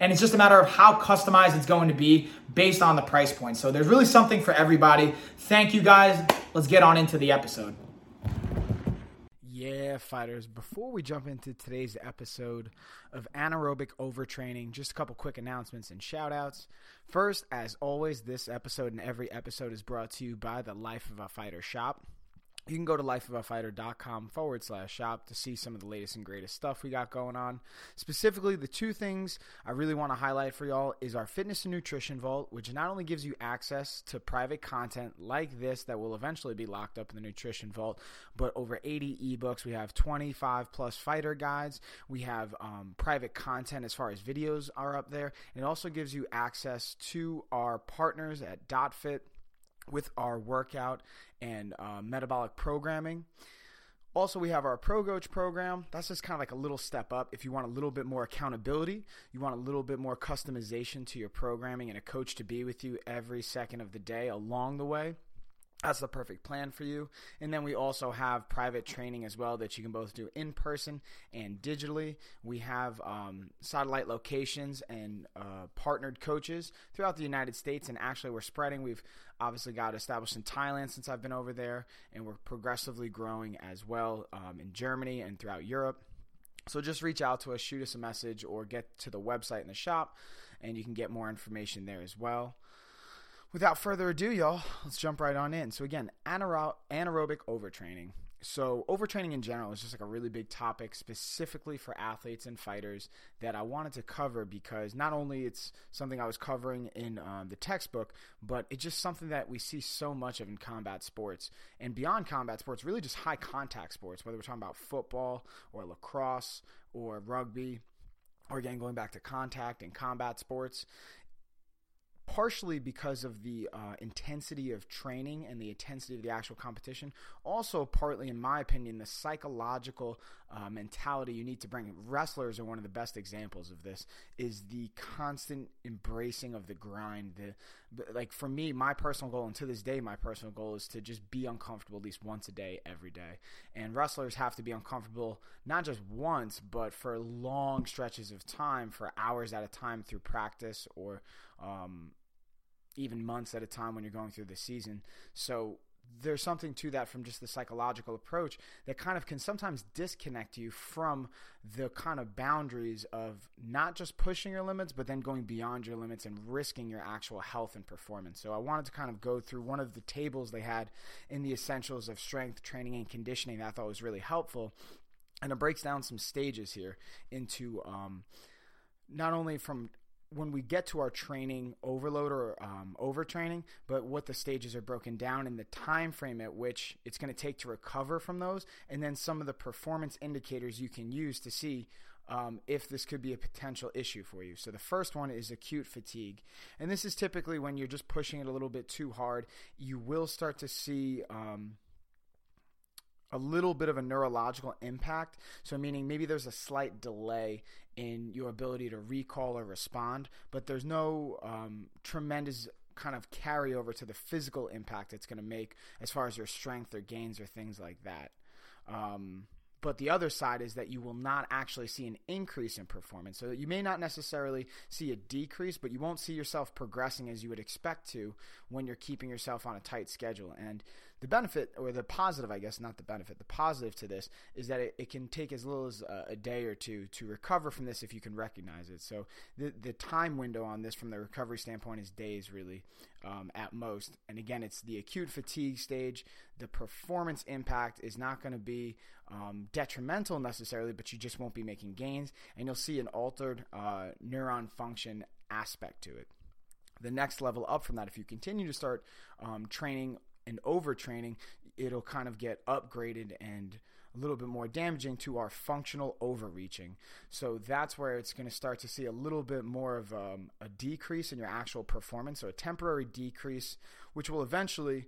and it's just a matter of how customized it's going to be based on the price point. So there's really something for everybody. Thank you guys. Let's get on into the episode. Yeah, fighters, before we jump into today's episode of anaerobic overtraining, just a couple quick announcements and shout outs. First, as always, this episode and every episode is brought to you by the Life of a Fighter shop you can go to lifeofafighter.com forward slash shop to see some of the latest and greatest stuff we got going on. Specifically, the two things I really want to highlight for y'all is our fitness and nutrition vault, which not only gives you access to private content like this that will eventually be locked up in the nutrition vault, but over 80 ebooks. We have 25 plus fighter guides. We have um, private content as far as videos are up there. And it also gives you access to our partners at DotFit with our workout and uh, metabolic programming. Also, we have our ProCoach program. That's just kind of like a little step up. If you want a little bit more accountability, you want a little bit more customization to your programming and a coach to be with you every second of the day along the way that's the perfect plan for you. And then we also have private training as well that you can both do in person and digitally. We have um, satellite locations and uh, partnered coaches throughout the United States. And actually, we're spreading. We've obviously got established in Thailand since I've been over there, and we're progressively growing as well um, in Germany and throughout Europe. So just reach out to us, shoot us a message, or get to the website in the shop, and you can get more information there as well without further ado, y'all, let's jump right on in. So again, anaerobic overtraining. So overtraining in general is just like a really big topic specifically for athletes and fighters that I wanted to cover because not only it's something I was covering in um, the textbook, but it's just something that we see so much of in combat sports and beyond combat sports, really just high contact sports, whether we're talking about football or lacrosse or rugby or again going back to contact and combat sports partially because of the uh, intensity of training and the intensity of the actual competition. Also, partly, in my opinion, the psychological uh, mentality you need to bring. Wrestlers are one of the best examples of this. Is the constant embracing of the grind. The like for me, my personal goal, and to this day, my personal goal is to just be uncomfortable at least once a day, every day. And wrestlers have to be uncomfortable not just once, but for long stretches of time, for hours at a time through practice or um, even months at a time when you're going through the season. So there's something to that from just the psychological approach that kind of can sometimes disconnect you from the kind of boundaries of not just pushing your limits, but then going beyond your limits and risking your actual health and performance. So I wanted to kind of go through one of the tables they had in the essentials of strength training and conditioning that I thought was really helpful. And it breaks down some stages here into um, not only from when we get to our training overload or um, overtraining, but what the stages are broken down and the time frame at which it's going to take to recover from those, and then some of the performance indicators you can use to see um, if this could be a potential issue for you. So the first one is acute fatigue, and this is typically when you're just pushing it a little bit too hard. You will start to see. Um, a little bit of a neurological impact. So, meaning maybe there's a slight delay in your ability to recall or respond, but there's no um, tremendous kind of carryover to the physical impact it's going to make as far as your strength or gains or things like that. Um, but the other side is that you will not actually see an increase in performance. So you may not necessarily see a decrease, but you won't see yourself progressing as you would expect to when you're keeping yourself on a tight schedule. And the benefit, or the positive, I guess, not the benefit, the positive to this is that it, it can take as little as a, a, day or two to recover from this if you can recognize it. So the, the time window on this from the recovery standpoint is days, really, um, at most. And again, it's the acute fatigue stage. The performance impact is not going to be um, detrimental necessarily, but you just won't be making gains, and you'll see an altered uh, neuron function aspect to it. the next level up from that, if you continue to start um, training and overtraining, it'll kind of get upgraded and a little bit more damaging to our functional overreaching. So that's where it's going to start to see a little bit more of um, a decrease in your actual performance, so a temporary decrease, which will eventually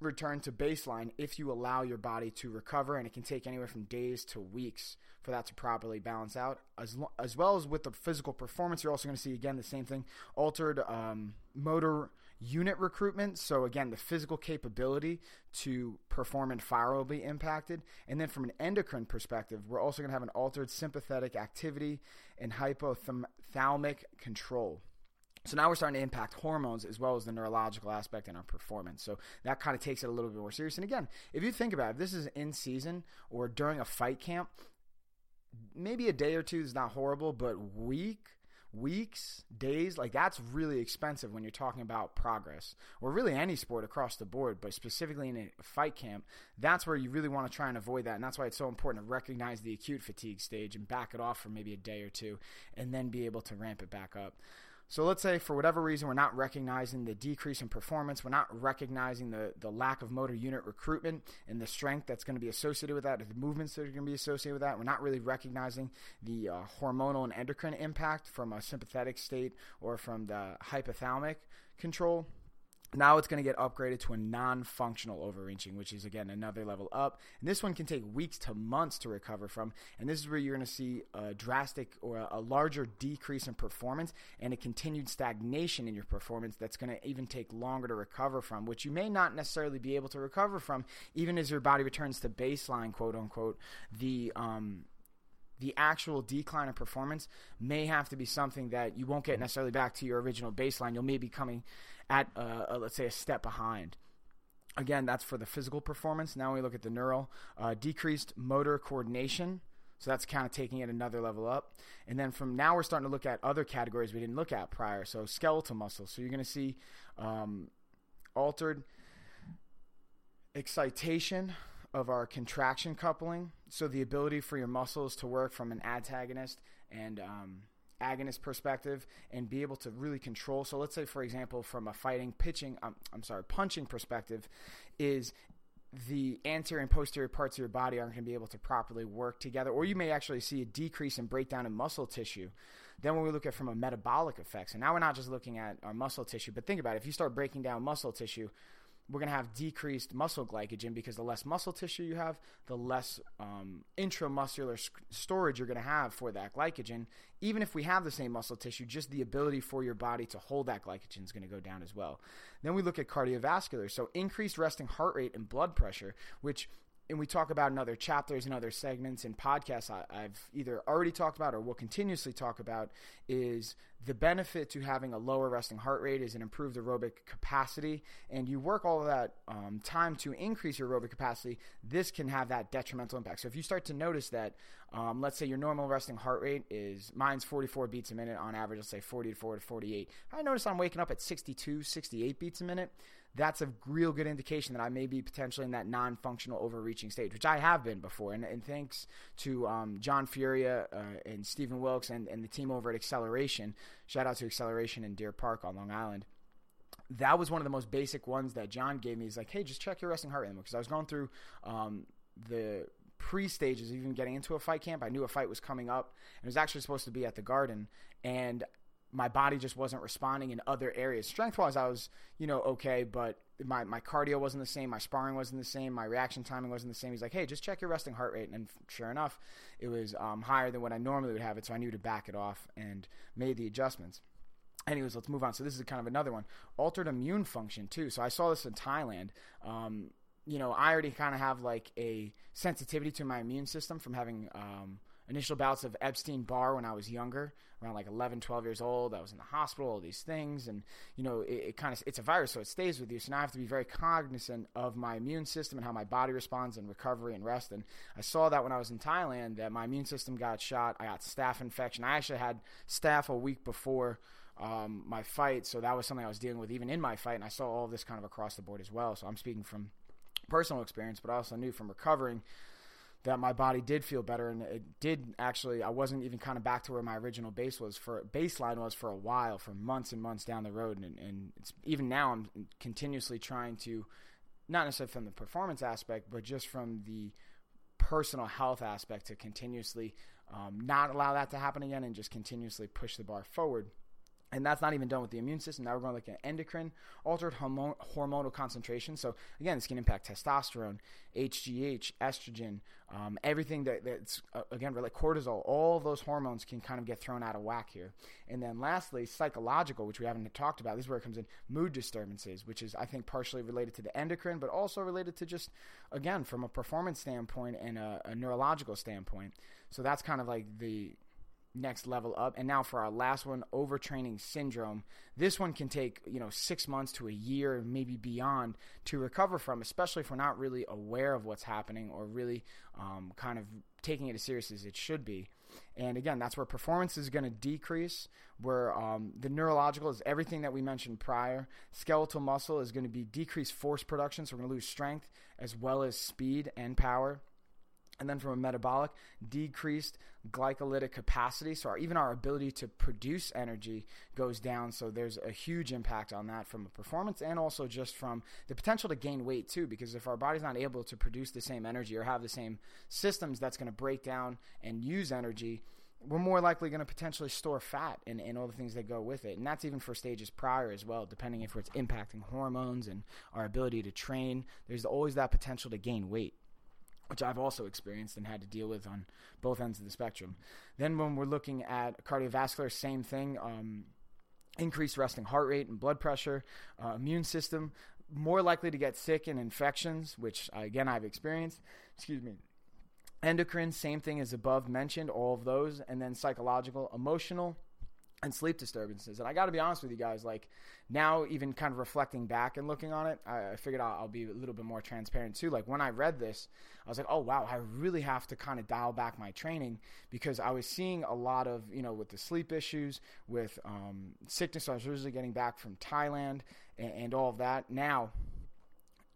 return to baseline if you allow your body to recover and it can take anywhere from days to weeks for that to properly balance out as, as well as with the physical performance you're also going to see again the same thing altered um, motor unit recruitment so again the physical capability to perform and fire will be impacted and then from an endocrine perspective we're also going to have an altered sympathetic activity and hypothalamic control so now we're starting to impact hormones as well as the neurological aspect in our performance. So that kind of takes it a little bit more serious. And again, if you think about it, if this is in season or during a fight camp, maybe a day or two is not horrible, but week, weeks, days, like that's really expensive when you're talking about progress or really any sport across the board, but specifically in a fight camp, that's where you really want to try and avoid that. And that's why it's so important to recognize the acute fatigue stage and back it off for maybe a day or two and then be able to ramp it back up. So let's say for whatever reason we're not recognizing the decrease in performance, we're not recognizing the, the lack of motor unit recruitment and the strength that's going to be associated with that, the movements that are going to be associated with that. We're not really recognizing the uh, hormonal and endocrine impact from a sympathetic state or from the hypothalamic control. Now it's going to get upgraded to a non-functional overreaching, which is again another level up. And this one can take weeks to months to recover from. And this is where you're going to see a drastic or a larger decrease in performance and a continued stagnation in your performance that's going to even take longer to recover from, which you may not necessarily be able to recover from, even as your body returns to baseline, quote unquote. The um, the actual decline in performance may have to be something that you won't get necessarily back to your original baseline. You'll maybe coming at uh, uh, let's say a step behind. Again, that's for the physical performance. Now we look at the neural uh, decreased motor coordination. So that's kind of taking it another level up. And then from now, we're starting to look at other categories we didn't look at prior. So skeletal muscle. So you're going to see um, altered excitation of our contraction coupling. So the ability for your muscles to work from an antagonist and um, agonist perspective and be able to really control. So let's say, for example, from a fighting, pitching, um, I'm sorry, punching perspective, is the anterior and posterior parts of your body aren't going to be able to properly work together, or you may actually see a decrease in breakdown in muscle tissue. Then when we look at from a metabolic effect, so now we're not just looking at our muscle tissue, but think about it. If you start breaking down muscle tissue, we're going to have decreased muscle glycogen because the less muscle tissue you have, the less um, intramuscular st- storage you're going to have for that glycogen. Even if we have the same muscle tissue, just the ability for your body to hold that glycogen is going to go down as well. Then we look at cardiovascular. So increased resting heart rate and blood pressure, which and we talk about in other chapters and other segments and podcasts I, have either already talked about or will continuously talk about is the benefit to having a lower resting heart rate is an improved aerobic capacity. And you work all of that um, time to increase your aerobic capacity this can have that detrimental impact. So if you start to notice that um, let's say your normal resting heart rate is mine's 44 beats a minute on average let's say 44 to 48 i notice i'm waking up at 62 68 beats a minute that's a real good indication that I may be potentially in that non functional overreaching stage, which I have been before. And, and thanks to um, John Furia uh, and Stephen Wilkes and, and the team over at Acceleration, shout out to Acceleration in Deer Park on Long Island. That was one of the most basic ones that John gave me. He's like, hey, just check your resting heart rate because I was going through um, the pre stages, even getting into a fight camp. I knew a fight was coming up. And it was actually supposed to be at the Garden, and my body just wasn't responding in other areas. Strength wise, I was, you know, okay, but my, my cardio wasn't the same, my sparring wasn't the same, my reaction timing wasn't the same. He's like, hey, just check your resting heart rate. And sure enough, it was um, higher than what I normally would have it. So I knew to back it off and made the adjustments. Anyways, let's move on. So this is kind of another one. Altered immune function too. So I saw this in Thailand. Um, you know, I already kind of have like a sensitivity to my immune system from having um, initial bouts of Epstein Barr when I was younger, around like 11, 12 years old. I was in the hospital, all these things. And, you know, it, it kind of, it's a virus, so it stays with you. So now I have to be very cognizant of my immune system and how my body responds and recovery and rest. And I saw that when I was in Thailand that my immune system got shot. I got staph infection. I actually had staph a week before um, my fight. So that was something I was dealing with even in my fight. And I saw all this kind of across the board as well. So I'm speaking from personal experience, but I also knew from recovering that my body did feel better and it did actually I wasn't even kind of back to where my original base was for baseline was for a while for months and months down the road and, and even now I'm continuously trying to not necessarily from the performance aspect but just from the personal health aspect to continuously um, not allow that to happen again and just continuously push the bar forward and that's not even done with the immune system. Now we're going to look at endocrine, altered hormonal concentration. So again, this can impact testosterone, HGH, estrogen, um, everything that, that's uh, again like cortisol. All those hormones can kind of get thrown out of whack here. And then lastly, psychological, which we haven't talked about. This is where it comes in mood disturbances, which is I think partially related to the endocrine, but also related to just again from a performance standpoint and a, a neurological standpoint. So that's kind of like the next level up. And now for our last one, overtraining syndrome. This one can take, you know, six months to a year, maybe beyond, to recover from, especially if we're not really aware of what's happening or really um, kind of taking it as serious as it should be. And again, that's where performance is going to decrease. Where um, the neurological is everything that we mentioned prior. Skeletal muscle is going to be decreased force production, so we're going to lose strength as well as speed and power and then from a metabolic, decreased glycolytic capacity. So our, even our ability to produce energy goes down. So there's a huge impact on that from a performance and also just from the potential to gain weight too. Because if our body's not able to produce the same energy or have the same systems that's going to break down and use energy, we're more likely going to potentially store fat and, and all the things that go with it. And that's even for stages prior as well, depending if it's impacting hormones and our ability to train. There's always that potential to gain weight which I've also experienced and had to deal with on both ends of the spectrum. Then when we're looking at cardiovascular, same thing. Um, increased resting heart rate and blood pressure, uh, immune system, more likely to get sick and infections, which again I've experienced. Excuse me. Endocrine, same thing as above mentioned, all of those, and then psychological, emotional, and sleep disturbances. And I got to be honest with you guys, like now, even kind of reflecting back and looking on it, I, I figured I'll, I'll, be a little bit more transparent too. Like when I read this, I was like, oh wow, I really have to kind of dial back my training because I was seeing a lot of, you know, with the sleep issues, with um, sickness. I was usually getting back from Thailand and, and all of that. Now,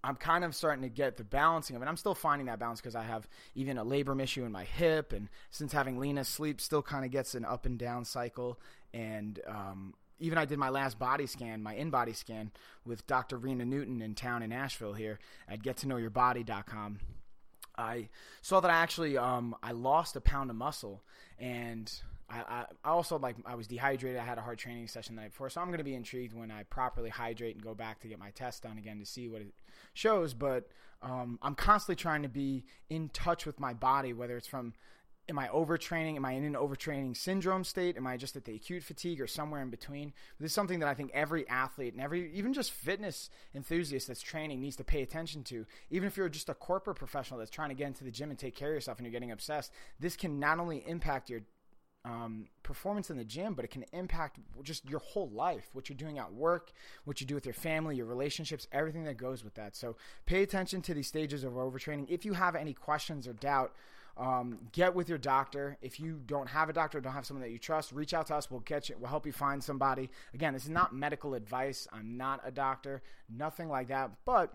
I'm kind of starting to get the balancing of it. I'm still finding that balance because I have even a labrum issue in my hip, and since having Lena, sleep still kind of gets an up and down cycle. And um, even I did my last body scan, my InBody scan with Dr. Rena Newton in town in Asheville here at getknowyourbody.com. I saw that I actually um, I lost a pound of muscle, and I, I, also like I was dehydrated. I had a hard training session the night before, so I'm going to be intrigued when I properly hydrate and go back to get my test done again to see what it shows. But um, I'm constantly trying to be in touch with my body, whether it's from am I overtraining? Am I in an overtraining syndrome state? Am I just at the acute fatigue or somewhere in between? This is something that I think every athlete and every even just fitness enthusiast that's training needs to pay attention to. Even if you're just a corporate professional that's trying to get into the gym and take care of yourself and you're getting obsessed, this can not only impact your um, performance in the gym, but it can impact just your whole life, what you're doing at work, what you do with your family, your relationships, everything that goes with that. So pay attention to these stages of overtraining. If you have any questions or doubt, um, get with your doctor. If you don't have a doctor, don't have someone that you trust, reach out to us. We'll get you. We'll help you find somebody. Again, this is not medical advice. I'm not a doctor, nothing like that. But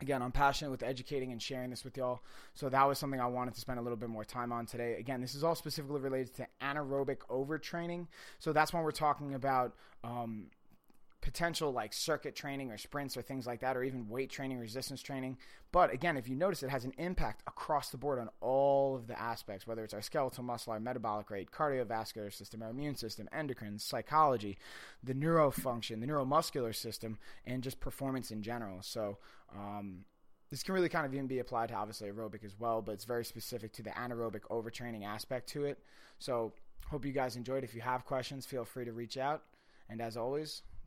again, I'm passionate with educating and sharing this with y'all. So that was something I wanted to spend a little bit more time on today. Again, this is all specifically related to anaerobic overtraining. So that's when we're talking about um, potential like circuit training or sprints or things like that, or even weight training, resistance training. But again, if you notice, it has an impact across the board on all of the aspects, whether it's our skeletal muscle, our metabolic rate, cardiovascular system, our immune system, endocrine, psychology, the neurofunction, the neuromuscular system, and just performance in general. So, um, this can really kind of even be applied to obviously aerobic as well, but it's very specific to the anaerobic overtraining aspect to it. So, hope you guys enjoyed. If you have questions, feel free to reach out. And as always,